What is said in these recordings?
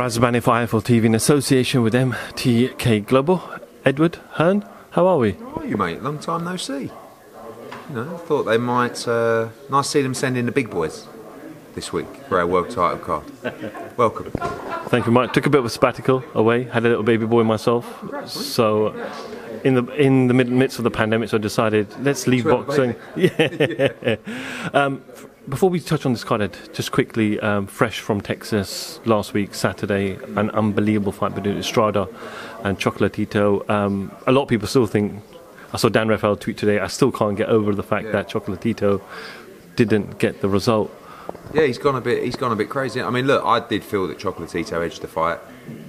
Razbani for IFL TV in association with MTK Global. Edward Hearn, how are we? How are you, mate? Long time no see. You know, thought they might. Uh, nice to see them sending the big boys this week for our world title card. Welcome. Thank you, Mike. Took a bit of a sabbatical away. Had a little baby boy myself, so in the in the mid- midst of the pandemic, so I decided let's leave To have a boxing. Yeah. um, before we touch on this card, Ed, just quickly, um, fresh from Texas last week, Saturday, an unbelievable fight between Estrada and Chocolatito. Um, a lot of people still think. I saw Dan Rafael tweet today. I still can't get over the fact Yeah. that Chocolatito didn't get the result. Yeah, he's gone a bit. He's gone a bit crazy. I mean, look, I did feel that Chocolatito edged the fight.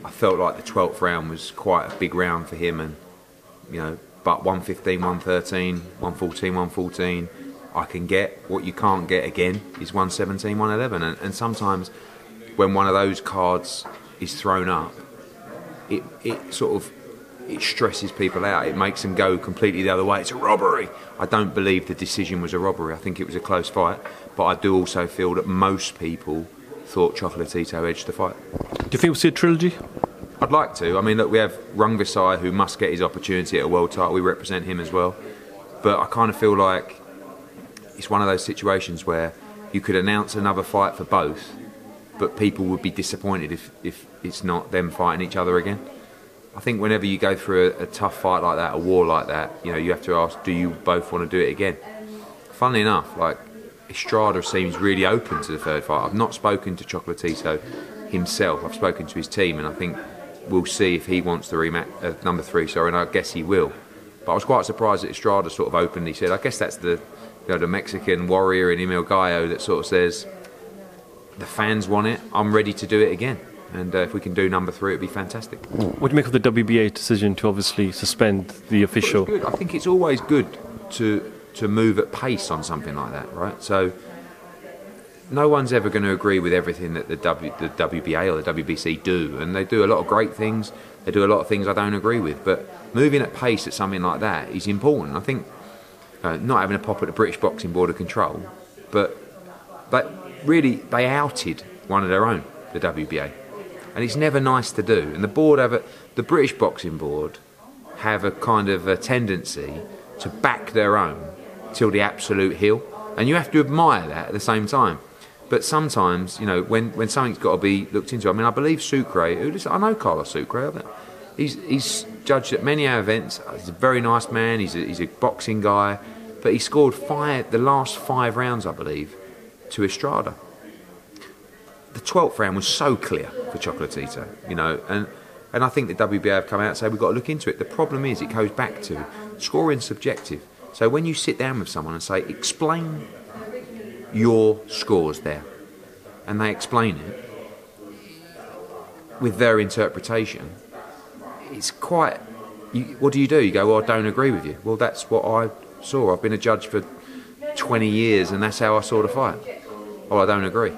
I felt like the twelfth round was quite a big round for him, and you know, but 115, 113, 114, 114. I can get what you can't get again is 117, 111, and, and sometimes when one of those cards is thrown up, it it sort of it stresses people out. It makes them go completely the other way. It's a robbery. I don't believe the decision was a robbery. I think it was a close fight, but I do also feel that most people thought Chocolatito edged the fight. Do you think we'll see a trilogy? I'd like to. I mean, look, we have Rungvisai who must get his opportunity at a world title. We represent him as well, but I kind of feel like it's one of those situations where you could announce another fight for both, but people would be disappointed if, if it's not them fighting each other again. I think whenever you go through a, a tough fight like that, a war like that, you know, you have to ask, do you both want to do it again? Funnily enough, like Estrada seems really open to the third fight. I've not spoken to Chocolatito himself. I've spoken to his team, and I think we'll see if he wants the rematch uh, number three. Sorry, and I guess he will. But I was quite surprised that Estrada sort of openly said, I guess that's the you know, the Mexican warrior in him El Gallo that sort of says, the fans want it. I'm ready to do it again. And uh, if we can do number three, it'd be fantastic. What do you make of the WBA decision to obviously suspend the official? I think it's always good to to move at pace on something like that, right? So no one's ever going to agree with everything that the, w, the WBA or the WBC do, and they do a lot of great things. They do a lot of things I don't agree with, but moving at pace at something like that is important. I think uh, not having a pop at the British Boxing Board of Control, but but really they outed one of their own, the WBA, and it's never nice to do. And the board have a, the British Boxing Board have a kind of a tendency to back their own till the absolute hill, and you have to admire that at the same time. But sometimes, you know, when, when something's got to be looked into, I mean, I believe Sucre, who I know Carlos Sucre, he's, he's judged at many our events. He's a very nice man, he's a, he's a boxing guy, but he scored five, the last five rounds, I believe, to Estrada. The 12th round was so clear for Chocolatito, you know, and, and I think the WBA have come out and say we've got to look into it. The problem is it goes back to scoring subjective. So when you sit down with someone and say, explain your scores there, and they explain it with their interpretation, it's quite. You, what do you do? You go, well, I don't agree with you. Well, that's what I saw. I've been a judge for 20 years, and that's how I saw the fight. Oh, I don't agree.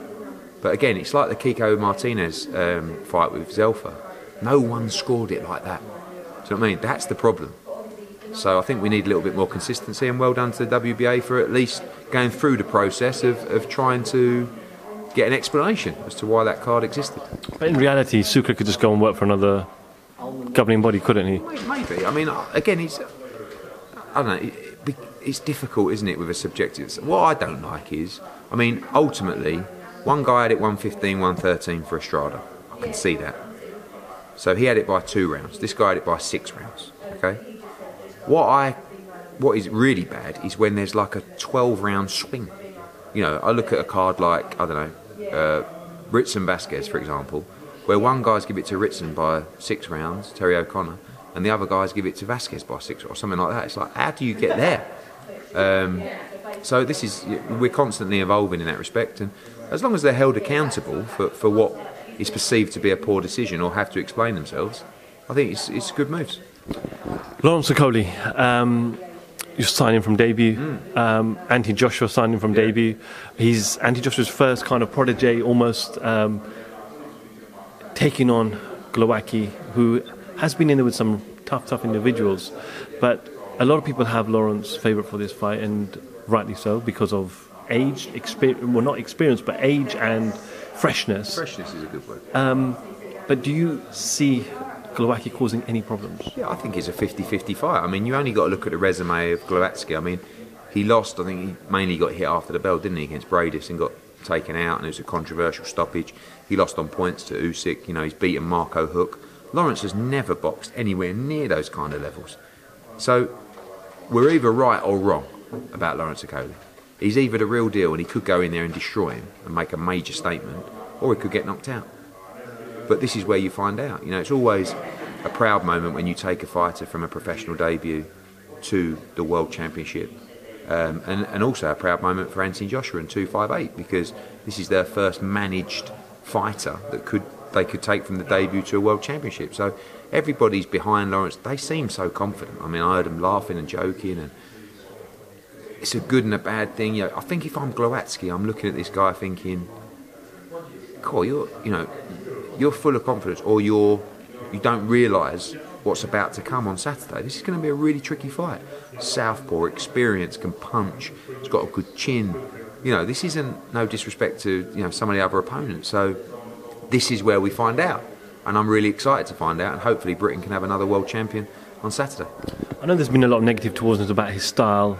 But again, it's like the Kiko Martinez um, fight with Zelfa. No one scored it like that. Do you know what I mean? That's the problem. So I think we need a little bit more consistency, and well done to the WBA for at least going through the process of, of trying to get an explanation as to why that card existed. But in reality, Sucre could just go and work for another governing body, couldn't he? Maybe. I mean, again, it's. I don't know. It, it, it's difficult, isn't it, with a subjective. What I don't like is, I mean, ultimately, one guy had it 115, 113 for Estrada. I can see that. So he had it by two rounds. This guy had it by six rounds. Okay. What I, what is really bad is when there's like a 12 round swing. You know, I look at a card like I don't know, uh, Ritson Vasquez, for example, where one guy's give it to Ritson by six rounds, Terry O'Connor, and the other guys give it to Vasquez by six or something like that. It's like, how do you get there? Um, so this is we're constantly evolving in that respect, and as long as they're held accountable for, for what is perceived to be a poor decision or have to explain themselves, I think it's, it's good moves. Lawrence Okolie, um, you're signing from debut. Um, Anthony Joshua signing from debut. He's Anthony Joshua's first kind of protege, almost um, taking on Glowacki, who has been in there with some tough, tough individuals. But a lot of people have Lawrence favourite for this fight, and rightly so, because of age, experience, well, not experience, but age and freshness. Freshness is a good word. Um, but do you see Glowacki causing any problems? Yeah, I think it's a 50-50 fight. I mean, you only got to look at the resume of Glowacki. I mean, he lost. I think he mainly got hit after the bell, didn't he, against Briedis and got taken out, and it was a controversial stoppage. He lost on points to Usyk. You know, he's beaten Marco Huck. Lawrence has never boxed anywhere near those kind of levels. So we're either right or wrong about Lawrence Okolie. He's either the real deal and he could go in there and destroy him and make a major statement, or he could get knocked out. But this is where you find out. You know, it's always a proud moment when you take a fighter from a professional debut to the World Championship. Um, and, and also a proud moment for Anthony Joshua and 258 because this is their first managed fighter that could they could take from the debut to a World Championship. So everybody's behind Lawrence. They seem so confident. I mean, I heard them laughing and joking, and it's a good and a bad thing. You know, I think if I'm Glowacki, I'm looking at this guy thinking, "Cool, you're you know, you're full of confidence, or you're you don't realise what's about to come on Saturday. This is going to be a really tricky fight. Southpaw, experience, can punch. He's got a good chin. You know, this isn't no disrespect to you know some of the other opponents. So this is where we find out and I'm really excited to find out. And hopefully, Britain can have another world champion on Saturday. I know there's been a lot of negative towards him about his style,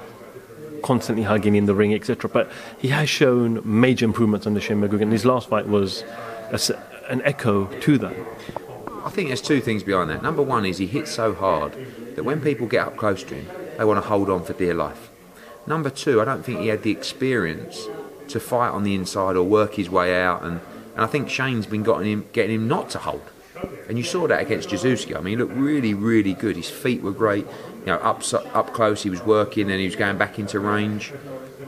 constantly hugging in the ring, etc. But he has shown major improvements under Shane McGuigan. His last fight was a, an echo to that. I think there's two things behind that. Number one is he hits so hard that when people get up close to him, they want to hold on for dear life. Number two, I don't think he had the experience to fight on the inside or work his way out, and, and I think Shane's been getting him, getting him not to hold. And you saw that against Jazuski. I mean, he looked really, really good. His feet were great. You know, up up close, he was working, and he was going back into range.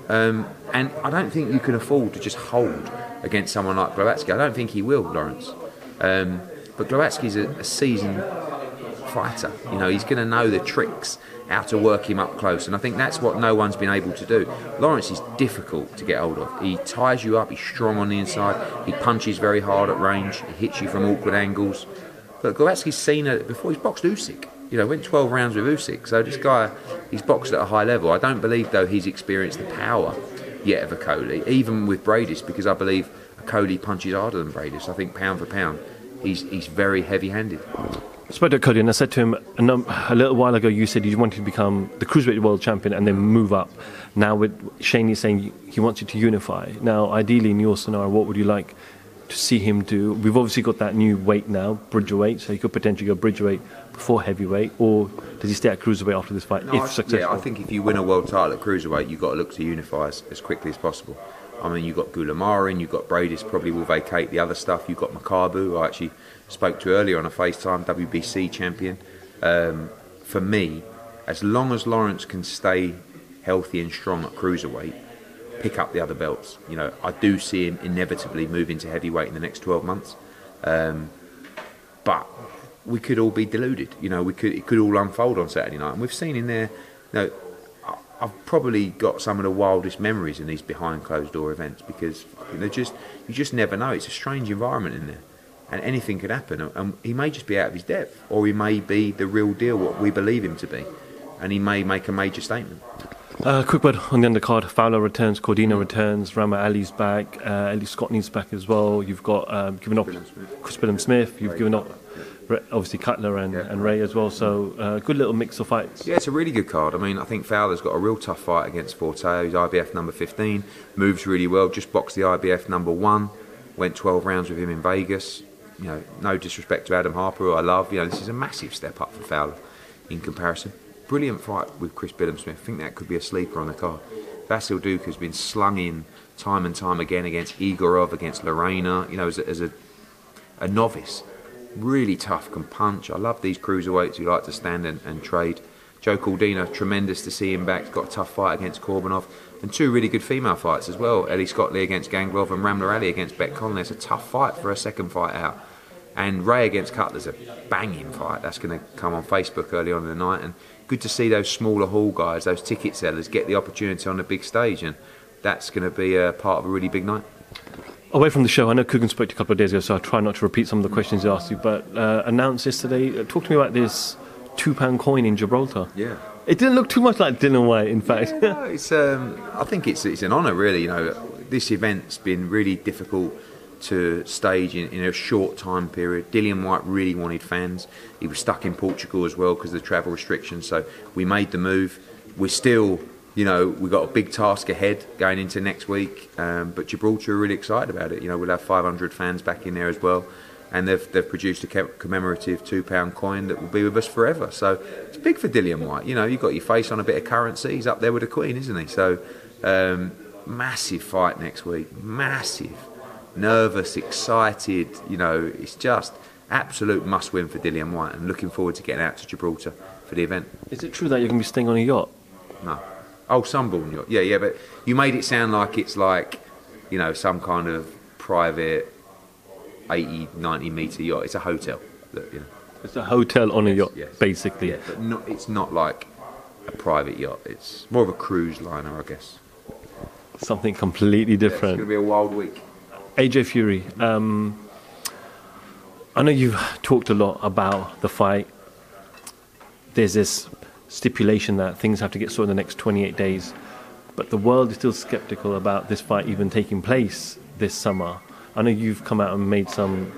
Um, and I don't think you can afford to just hold against someone like Glowacki. I don't think he will, Lawrence. Um, but Glowacki's a, a seasoned fighter. You know, he's going to know the tricks how to work him up close. And I think that's what no one's been able to do. Lawrence is difficult to get hold of. He ties you up, he's strong on the inside, he punches very hard at range, he hits you from awkward angles. But Glowacki's seen it before, he's boxed Usyk. You know, went 12 rounds with Usyk. So this guy, he's boxed at a high level. I don't believe, though, he's experienced the power yet of Okolie, even with Briedis, because I believe Okolie punches harder than Briedis. I think pound for pound, he's, he's very heavy handed. I spoke to Cody and I said to him a, num- a, little while ago, you said you wanted to become the cruiserweight world champion and then move up. Now, with Shane, he's saying he wants you to unify. Now, ideally, in your scenario, what would you like to see him do? We've obviously got that new weight now, bridgerweight, so he could potentially go bridgerweight before heavyweight, or does he stay at cruiserweight after this fight, no, if I, successful? Yeah, I think if you win a world title at cruiserweight, you've got to look to unify as, as quickly as possible. I mean, you've got Goulamirian, you've got Briedis, probably will vacate the other stuff. You've got Makabu, I actually spoke to earlier on a FaceTime, WBC champion. Um, for me, as long as Lawrence can stay healthy and strong at cruiserweight, pick up the other belts. You know, I do see him inevitably move into heavyweight in the next 12 months. Um, but we could all be deluded. You know, we could it could all unfold on Saturday night, and we've seen in there. You know, I've probably got some of the wildest memories in these behind closed door events because they just you just never know. It's a strange environment in there, and anything could happen. And he may just be out of his depth, or he may be the real deal, what we believe him to be, and he may make a major statement. Uh, quick word on the undercard. Fowler returns, Cordina returns, Ramla Ali's back, uh, Ellie Scotney's back as well. You've got um, given up Chris Billam Smith. You've given up obviously Cutler and, yeah. and Ray as well. So uh, good little mix of fights. Yeah, it's a really good card. I mean, I think Fowler's got a real tough fight against Fortea. He's IBF number 15, moves really well. Just boxed the IBF number one. Went 12 rounds with him in Vegas. You know, no disrespect to Adam Harper, who I love. You know, this is a massive step up for Fowler in comparison. Brilliant fight with Chris Billam Smith. I think that could be a sleeper on the card. Vasil Ducar has been slung in time and time again against Igorov, against Lerena, you know, as a, as a, a novice really tough, can punch. I love these cruiserweights who like to stand and, and trade. Joe Cordina, tremendous to see him back. Got a tough fight against Kourbanov. And two really good female fights as well. Ellie Scotney against Ganglov and Ramla Ali against Bec Connolly. It's a tough fight for a second fight out. And Ray against Cutler's a banging fight. That's going to come on Facebook early on in the night. And good to see those smaller hall guys, those ticket sellers, get the opportunity on the big stage. And that's going to be a part of a really big night away from the show, I know Kugan spoke to you a couple of days ago, so I'll try not to repeat some of the questions he asked you, but uh, announced yesterday, uh, talk to me about this two pound coin in Gibraltar. Yeah. It didn't look too much like Dillian Whyte, in fact. Yeah, no, it's, um, I think it's, it's an honour, really. You know, this event's been really difficult to stage in, in a short time period. Dillian Whyte really wanted fans. He was stuck in Portugal as well because of the travel restrictions. So we made the move. We're still, you know, we've got a big task ahead going into next week. Um, but Gibraltar are really excited about it. You know, we'll have 500 fans back in there as well. And they've, they've produced a commemorative £2 coin that will be with us forever. So it's big for Dillian Whyte. You know, you've got your face on a bit of currency. He's up there with the Queen, isn't he? So um, massive fight next week. Massive nervous, excited. You know, it's just absolute must win for Dillian Whyte and looking forward to getting out to Gibraltar for the event. Is it true that you're going to be staying on a yacht? No. Oh, Sunborn yacht. Yeah, yeah, but you made it sound like it's like, you know, some kind of private 80, 90 metre yacht. It's a hotel. That, you know. It's a hotel on a yacht, yes. basically. Yeah, but not, it's not like a private yacht. It's more of a cruise liner, I guess. Something completely different. Yeah, it's going to be a wild week. AJ Fury, um, I know you've talked a lot about the fight. There's this stipulation that things have to get sorted in the next 28 days, but the world is still skeptical about this fight even taking place this summer. I know you've come out and made some,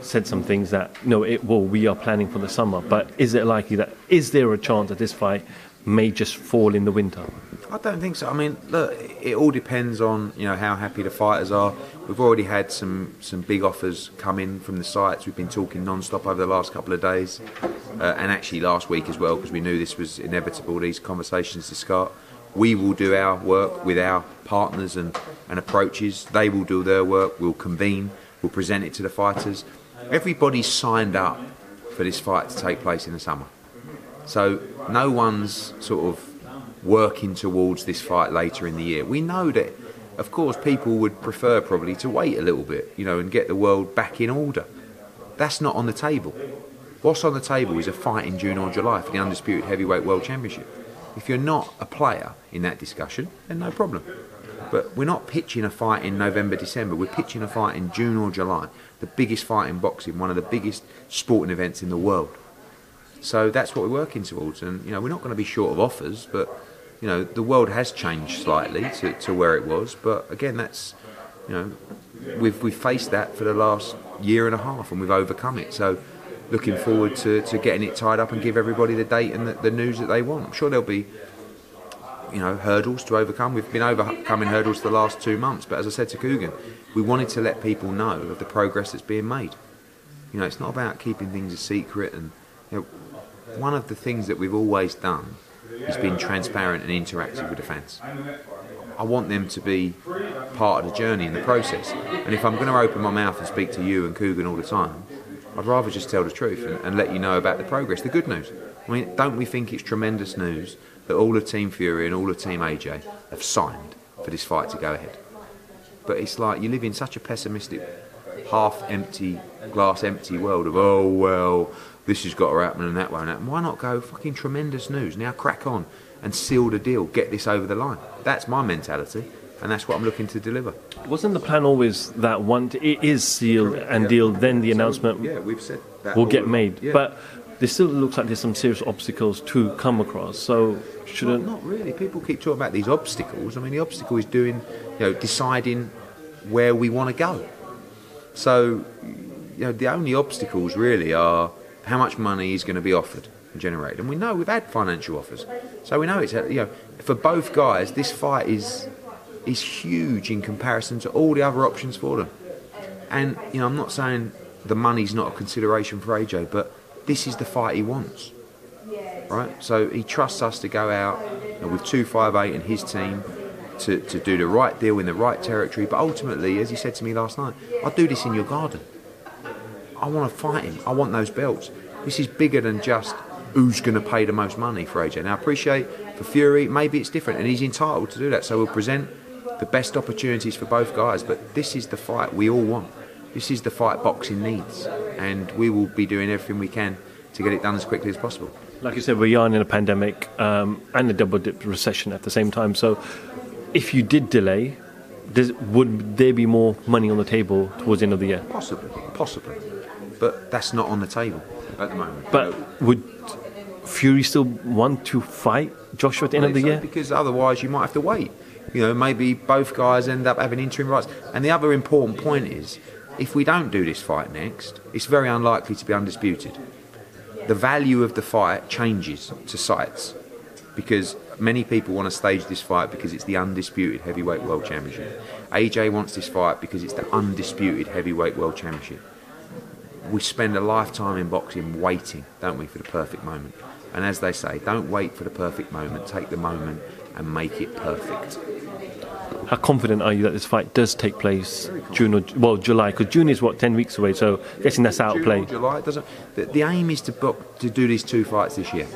said some things that no, it well we are planning for the summer, but is it likely that is there a chance that this fight may just fall in the winter? I don't think so. I mean, look, it all depends on you know how happy the fighters are. We've already had some some big offers come in from the sites. We've been talking non-stop over the last couple of days, uh, and actually last week as well, because we knew this was inevitable. These conversations to start. We will do our work with our partners and, and approaches. They will do their work. We'll convene. We'll present it to the fighters. Everybody's signed up for this fight to take place in the summer. So no one's sort of working towards this fight later in the year. We know that, of course, people would prefer probably to wait a little bit, you know, and get the world back in order. That's not on the table. What's on the table is a fight in June or July for the Undisputed Heavyweight World Championship. If you're not a player in that discussion, then no problem. But we're not pitching a fight in November, December. We're pitching a fight in June or July. The biggest fight in boxing, one of the biggest sporting events in the world. So that's what we're working towards. And, you know, we're not going to be short of offers, but you know, the world has changed slightly to, to where it was, but again, that's, you know, we've, we've faced that for the last year and a half and we've overcome it. So, looking forward to, to getting it tied up and give everybody the date and the, the news that they want. I'm sure there'll be, you know, hurdles to overcome. We've been overcoming hurdles the last two months, but as I said to Kugan, we wanted to let people know of the progress that's being made. You know, it's not about keeping things a secret and, you know, one of the things that we've always done is being transparent and interactive with the fans. I want them to be part of the journey in the process. And if I'm going to open my mouth and speak to you and Kugan all the time, I'd rather just tell the truth and, and, let you know about the progress, the good news. I mean, don't we think it's tremendous news that all of Team Fury and all of Team AJ have signed for this fight to go ahead? But it's like you live in such a pessimistic, half empty, glass empty world of, oh, well, this has got to happen and that won't happen. Why not go fucking tremendous news? Now crack on and seal the deal, get this over the line. That's my mentality, and that's what I'm looking to deliver. Wasn't the plan always that once it is sealed and yeah. deal, then the so, announcement yeah, we've said will get made? Yeah. But there still looks like there's some serious obstacles to come across. So shouldn't well, not really. People keep talking about these obstacles. I mean, the obstacle is doing, you know, deciding where we want to go. So, you know, the only obstacles really are how much money is going to be offered and generated. And we know we've had financial offers, so we know it's you know for both guys this fight is is huge in comparison to all the other options for them. And you know I'm not saying the money's not a consideration for AJ, but this is the fight he wants, right? So he trusts us to go out you know, with two five eight and his team. To, to do the right deal in the right territory, but ultimately, as he said to me last night, I'll do this in your garden. I want to fight him. I want those belts. This is bigger than just who's going to pay the most money for AJ. Now, I appreciate for Fury, maybe it's different, and he's entitled to do that. So we'll present the best opportunities for both guys. But this is the fight we all want. This is the fight boxing needs, and we will be doing everything we can to get it done as quickly as possible. Like you said, we are yarning in a pandemic um, and a double dip recession at the same time. So, if you did delay, does, would there be more money on the table towards the end of the year? Possibly, possibly but that's not on the table at the moment. But would Fury still want to fight Joshua at the end of the so, year? Because otherwise, you might have to wait. You know, maybe both guys end up having interim rights. And the other important point is, if we don't do this fight next, it's very unlikely to be undisputed. The value of the fight changes to sites because many people want to stage this fight because it's the undisputed heavyweight world championship. AJ wants this fight because it's the undisputed heavyweight world championship. We spend a lifetime in boxing waiting, don't we, for the perfect moment. And as they say, don't wait for the perfect moment, take the moment and make it perfect. How confident are you that this fight does take place June or well July? Because June is what ten weeks away, so guessing that's out of June play. July, doesn't. The, the aim is to book to do these two fights this year.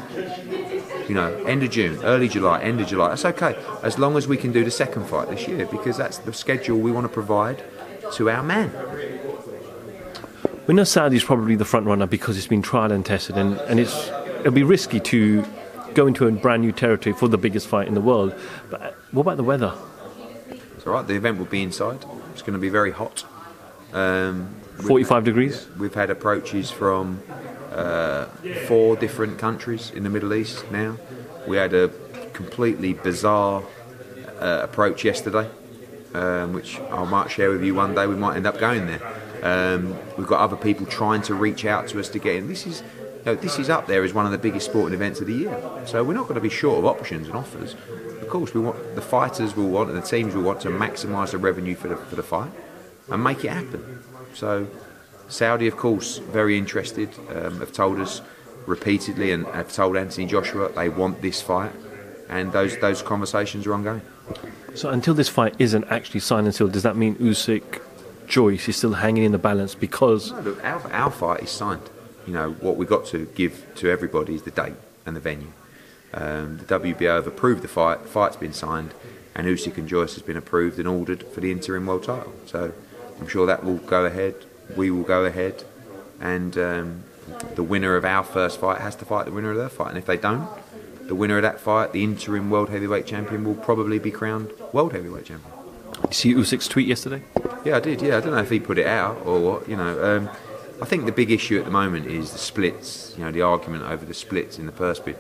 You know, end of June, early July, end of July. That's okay, as long as we can do the second fight this year, because that's the schedule we want to provide to our man. We know Saudi's probably the front runner because it's been tried and tested, and, and it's it'll be risky to go into a brand new territory for the biggest fight in the world. But uh, what about the weather? It's all right. The event will be inside. It's going to be very hot. Um, Forty-five degrees. We've had approaches from uh, four different countries in the Middle East now. We had a completely bizarre uh, approach yesterday, um, which I might share with you one day. We might end up going there. Um, we've got other people trying to reach out to us to get in. This is, you know, this is up there as one of the biggest sporting events of the year. So we're not going to be short of options and offers. Of course, we want the fighters will want and the teams will want to maximise the revenue for the for the fight and make it happen. So Saudi, of course, very interested. Um, have told us repeatedly and have told Anthony Joshua they want this fight, and those those conversations are ongoing. So until this fight isn't actually signed and sealed, does that mean Usyk, Joyce is still hanging in the balance because No, look, our, our fight is signed. You know what we've got to give to everybody is the date and the venue. Um, the WBO have approved the fight. The fight's been signed, and Usyk and Joyce has been approved and ordered for the interim world title. So I'm sure that will go ahead. We will go ahead, and um, the winner of our first fight has to fight the winner of their fight. And if they don't, the winner of that fight, the interim world heavyweight champion, will probably be crowned world heavyweight champion. You see Usyk's tweet yesterday? Yeah, I did. Yeah, I don't know if he put it out or what. You know, um, I think the big issue at the moment is the splits. You know, the argument over the splits in the purse bid.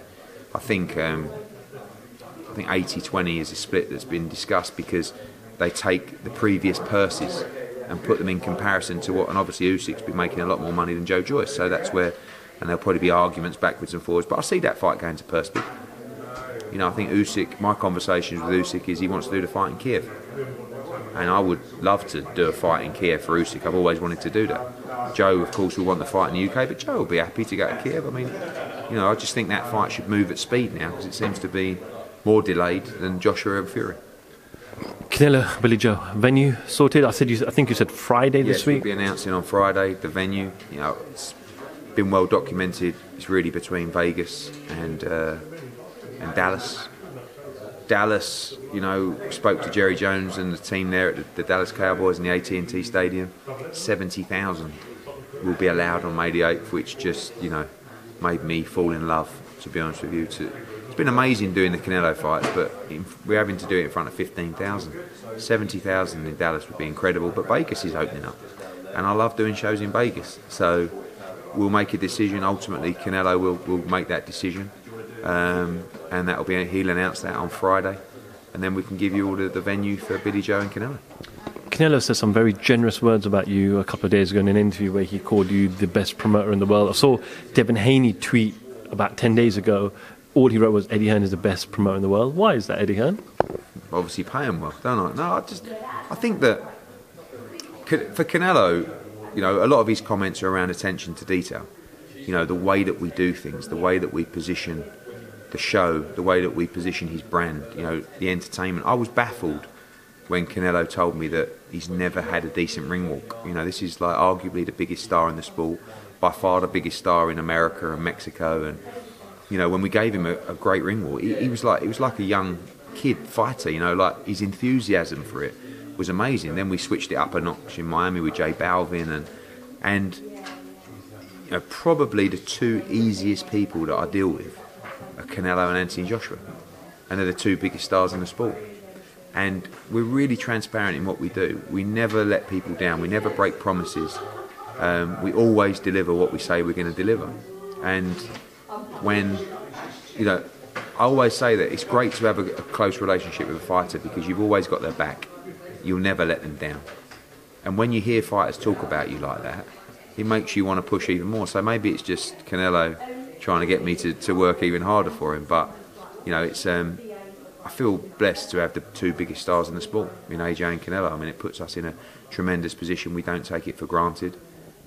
I think um, I think 80-20 is a split that's been discussed because they take the previous purses and put them in comparison to what, and obviously Usyk's been making a lot more money than Joe Joyce. So that's where, and there'll probably be arguments backwards and forwards. But I see that fight going to purse bid. You know, I think Usyk. My conversations with Usyk is he wants to do the fight in Kiev and I would love to do a fight in Kiev for Usyk. I've always wanted to do that. Joe, of course, will want the fight in the UK, but Joe will be happy to go to Kiev. I mean, you know, I just think that fight should move at speed now because it seems to be more delayed than Joshua and Fury. Canelo, Billy Joe, venue sorted. I said you. I think you said Friday this yes, we'll be announcing on Friday the venue. You know, it's been well documented. It's really between Vegas and uh, and Dallas. Dallas, you know, spoke to Jerry Jones and the team there at the, the Dallas Cowboys in the AT&T Stadium. Seventy thousand will be allowed on May the eighth, which just you know made me fall in love. To be honest with you, to, it's been amazing doing the Canelo fights, but in, we're having to do it in front of fifteen thousand. Seventy thousand in Dallas would be incredible, but Vegas is opening up, and I love doing shows in Vegas. So we'll make a decision. Ultimately, Canelo will will make that decision, um, and that'll be he'll announce that on Friday, and then we can give you all the, the venue for Billy Joe and Canelo. Canelo said some very generous words about you a couple of days ago in an interview where he called you the best promoter in the world. I saw Devin Haney tweet about 10 days ago. All he wrote was Eddie Hearn is the best promoter in the world. Why is that, Eddie Hearn? obviously pay him well, don't I? No, I just I think that for Canelo, you know, a lot of his comments are around attention to detail. You know, the way that we do things, the way that we position the show, the way that we position his brand. You know, the entertainment. I was baffled when Canelo told me that he's never had a decent ring walk. You know, this is like arguably the biggest star in the sport, by far the biggest star in America and Mexico, and you know, when we gave him a, a great ring walk, he, he was like he was like a young kid fighter. You know, like his enthusiasm for it was amazing. Then we switched it up a notch in Miami with J Balvin, and and you know, probably the two easiest people that I deal with are Canelo and Anthony Joshua, and they're the two biggest stars in the sport. And we're really transparent in what we do. We never let people down. We never break promises. Um, we always deliver what we say we're going to deliver. And when, you know, I always say that it's great to have a, a close relationship with a fighter because you've always got their back. You'll never let them down. And when you hear fighters talk about you like that, it makes you want to push even more. So maybe it's just Canelo trying to get me to, to work even harder for him. But you know, it's um, I feel blessed to have the two biggest stars in the sport, in AJ and Canelo. I mean, it puts us in a tremendous position. We don't take it for granted.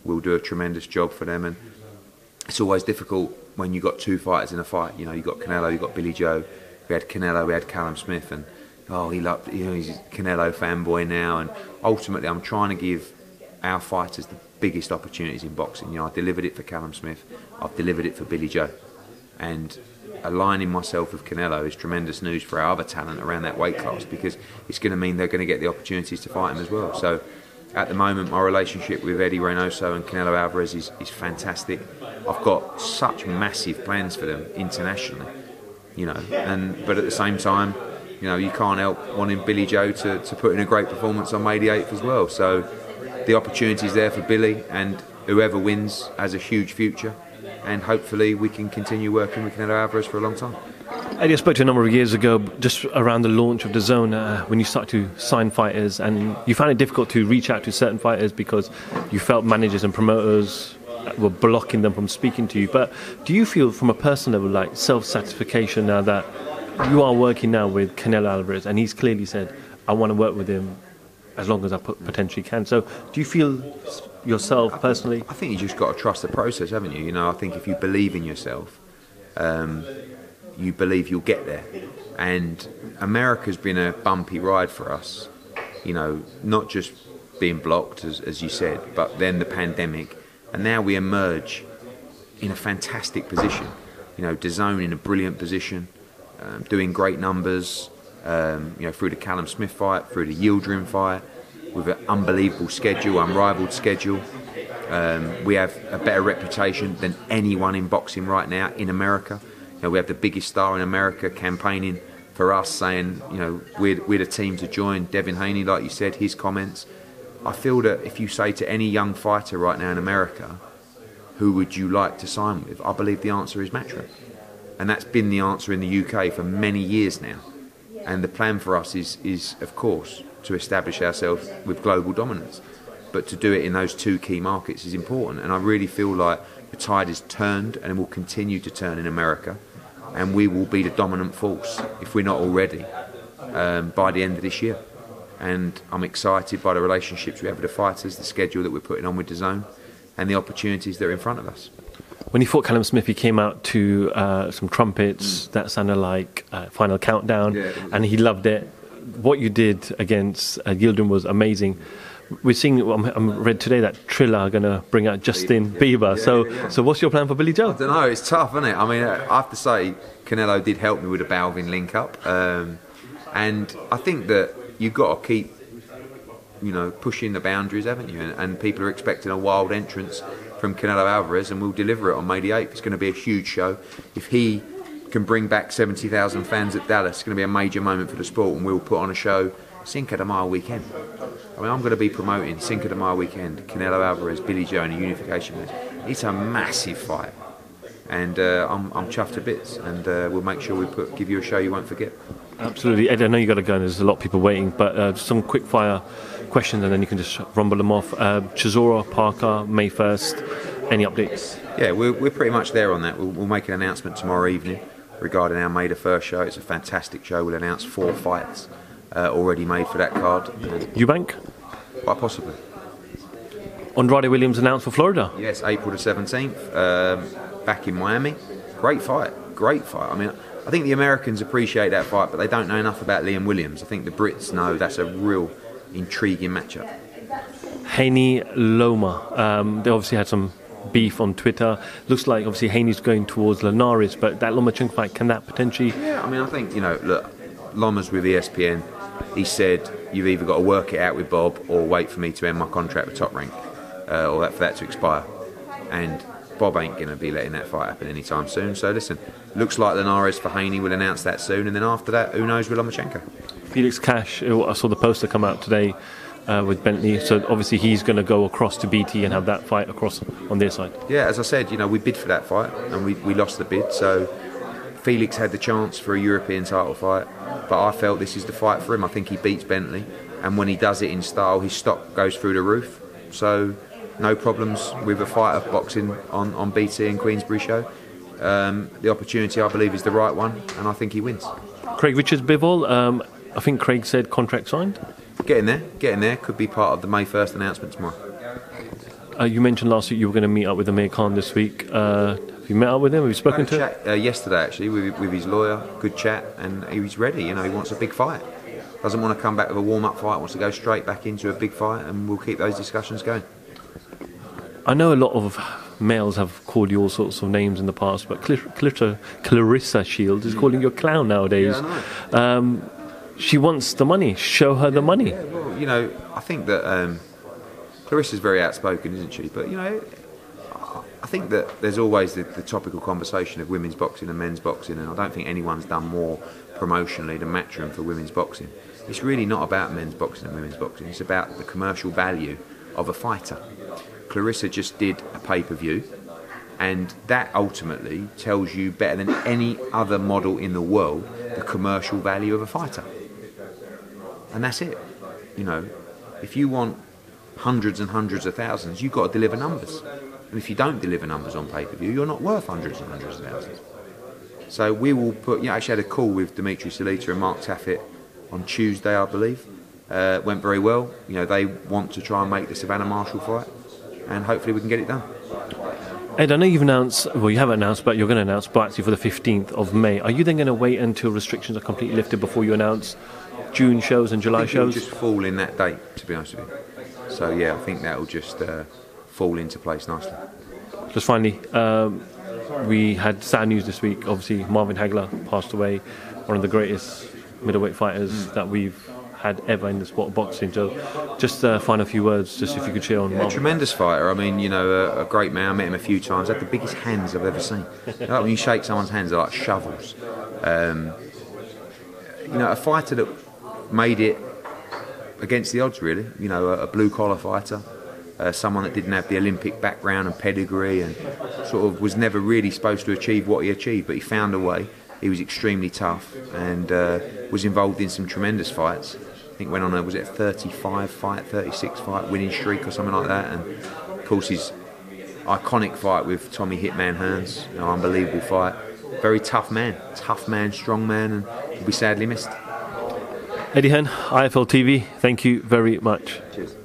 We'll do a tremendous job for them, and it's always difficult when you've got two fighters in a fight. You know, you've got Canelo, you've got Billy Joe. We had Canelo, we had Callum Smith, and oh, he loved, you know, he's a Canelo fanboy now. And ultimately, I'm trying to give our fighters the biggest opportunities in boxing. You know, I delivered it for Callum Smith, I've delivered it for Billy Joe, and aligning myself with Canelo is tremendous news for our other talent around that weight class because it's going to mean they're going to get the opportunities to fight him as well. So at the moment, my relationship with Eddie Reynoso and Canelo Alvarez is, is fantastic. I've got such massive plans for them internationally, you know, and but at the same time, you know, you can't help wanting Billy Joe to, to put in a great performance on May the 8th as well. So the opportunity is there for Billy, and whoever wins has a huge future and hopefully we can continue working with Canelo Alvarez for a long time. Eddie, I spoke to you a number of years ago, just around the launch of the zone, uh, when you started to sign fighters, and you found it difficult to reach out to certain fighters because you felt managers and promoters were blocking them from speaking to you. But do you feel, from a personal level, like self satisfaction now that you are working now with Canelo Alvarez, and he's clearly said, "I want to work with him as long as I potentially can." So, do you feel yourself personally? I think you just got to trust the process, haven't you? You know, I think if you believe in yourself, um, you believe you'll get there. And America's been a bumpy ride for us. You know, not just being blocked, as, as you said, but then the pandemic, and now we emerge in a fantastic position. You know, DAZN in a brilliant position, um, doing great numbers. Um, you know, through the Callum Smith fight, through the Yildirim fight, with an unbelievable schedule, unrivaled schedule. Um, we have a better reputation than anyone in boxing right now in America. You know, we have the biggest star in America campaigning for us, saying, you know, we're, we're the team to join. Devin Haney, like you said, his comments. I feel that if you say to any young fighter right now in America, who would you like to sign with? I believe the answer is Matchroom. And that's been the answer in the UK for many years now. And the plan for us is, is of course, to establish ourselves with global dominance. But to do it in those two key markets is important. And I really feel like the tide is turned and will continue to turn in America. And we will be the dominant force, if we're not already, um, by the end of this year. And I'm excited by the relationships we have with the fighters, the schedule that we're putting on with DAZN, and the opportunities that are in front of us. When he fought Callum Smith, he came out to uh, some trumpets mm. that sounded like uh, Final Countdown, yeah, and he loved it what you did against uh, Yildirim was amazing. We're seeing. I read today that Triller are going to bring out Justin Bieber. Yeah, so, yeah. so what's your plan for Billy Joe? I don't know. It's tough, isn't it? I mean, I have to say, Canelo did help me with a Balvin link up, um, and I think that you've got to keep, you know, pushing the boundaries, haven't you? And, and people are expecting a wild entrance from Canelo Alvarez, and we'll deliver it on May the 8th. It's going to be a huge show. If he can bring back 70,000 fans at Dallas. It's going to be a major moment for the sport, and we'll put on a show Cinco de Mayo weekend. I mean, I'm going to be promoting Cinco de Mayo weekend, Canelo Alvarez, Billy Joe, and a unification match. It's a massive fight, and uh, I'm, I'm chuffed to bits, and uh, we'll make sure we put give you a show you won't forget. Absolutely, Ed. I know you got to go, and there's a lot of people waiting, but uh, some quick fire questions, and then you can just rumble them off. Uh, Chisora, Parker, May 1st. Any updates? Yeah, we're, we're pretty much there on that. We'll, we'll make an announcement tomorrow evening regarding our May the First show. It's a fantastic show. We'll announce four fights uh, already made for that card. Eubank? Quite possibly. Andrade Williams announced for Florida? Yes, April the 17th, um, back in Miami. Great fight, great fight. I mean, I think the Americans appreciate that fight, but they don't know enough about Liam Williams. I think the Brits know that's a real intriguing matchup. Haney Loma. Um, they obviously had some beef on Twitter. Looks like obviously Haney's going towards Linares, but that Lomachenko fight can that potentially? Yeah, I mean, I think you know, look, Loma's with ESPN. He said you've either got to work it out with Bob or wait for me to end my contract with Top Rank, uh, or that, for that to expire. And Bob ain't going to be letting that fight happen anytime soon. So listen, looks like Linares for Haney will announce that soon, and then after that, who knows with Lomachenko. Felix Cash, I saw the poster come out today uh, with Bentley. So obviously he's going to go across to BT and have that fight across on their side. Yeah, as I said, you know, we bid for that fight and we, we lost the bid. So Felix had the chance for a European title fight, but I felt this is the fight for him. I think he beats Bentley, and when he does it in style, his stock goes through the roof. So, no problems with a fight of boxing on, on BT and Queensberry show. Um, the opportunity, I believe, is the right one, and I think he wins. Craig Richards Bivol, um, I think Craig said contract signed. Getting there, getting there. Could be part of the May 1st announcement tomorrow. Uh, you mentioned last week you were going to meet up with Amir Khan this week. Uh, have you met up with him? Have you spoken to him? uh, yesterday actually with, with his lawyer. Good chat, and he's ready. You know, he wants a big fight. Doesn't want to come back with a warm-up fight. Wants to go straight back into a big fight, and we'll keep those discussions going. I know a lot of males have called you all sorts of names in the past, but Claressa, Claressa Shields is calling you a clown nowadays. Yeah. Um, she wants the money. Show her the money. Yeah, well, you know, I think that um, Claressa's very outspoken, isn't she? But you know, I think that there's always the, the topical conversation of women's boxing and men's boxing, and I don't think anyone's done more promotionally than Matchroom for women's boxing. It's really not about men's boxing and women's boxing. It's about the commercial value of a fighter. Claressa just did a pay per view, and that ultimately tells you better than any other model in the world the commercial value of a fighter. And that's it. You know, if you want hundreds and hundreds of thousands, you've got to deliver numbers. And if you don't deliver numbers on pay per view, you're not worth hundreds and hundreds of thousands. So we will put, you know, I actually had a call with Dimitri Salita and Mark Taffet on Tuesday, I believe. Uh, went very well. You know, they want to try and make the Savannah Marshall fight, and hopefully we can get it done. Ed, I know you've announced, well, you haven't announced, but you're going to announce Bartsy for the 15th of May. Are you then going to wait until restrictions are completely lifted before you announce June shows and July shows? just fall in that date, to be honest with you. So yeah, I think that will just uh, fall into place nicely. Just finally, um, we had sad news this week. Obviously, Marvin Hagler passed away, one of the greatest middleweight fighters that we've had ever in the sport of boxing. So, just uh, find a few words, just if you could share on A Marvin. tremendous fighter. I mean, you know, a, a great man. I met him a few times. Had the biggest hands I've ever seen. Like when you shake someone's hands, they're like shovels. Um, you know, a fighter that made it against the odds, really. You know, a, a blue collar fighter, uh, someone that didn't have the Olympic background and pedigree, and sort of was never really supposed to achieve what he achieved, but he found a way. He was extremely tough and uh, was involved in some tremendous fights. I think went on a was it a 35 fight, 36 fight winning streak or something like that, and of course his iconic fight with Tommy Hitman Hearns, know, unbelievable fight. Very tough man, tough man, strong man, and will be sadly missed. Eddie Hearn, IFL TV, thank you very much. Cheers.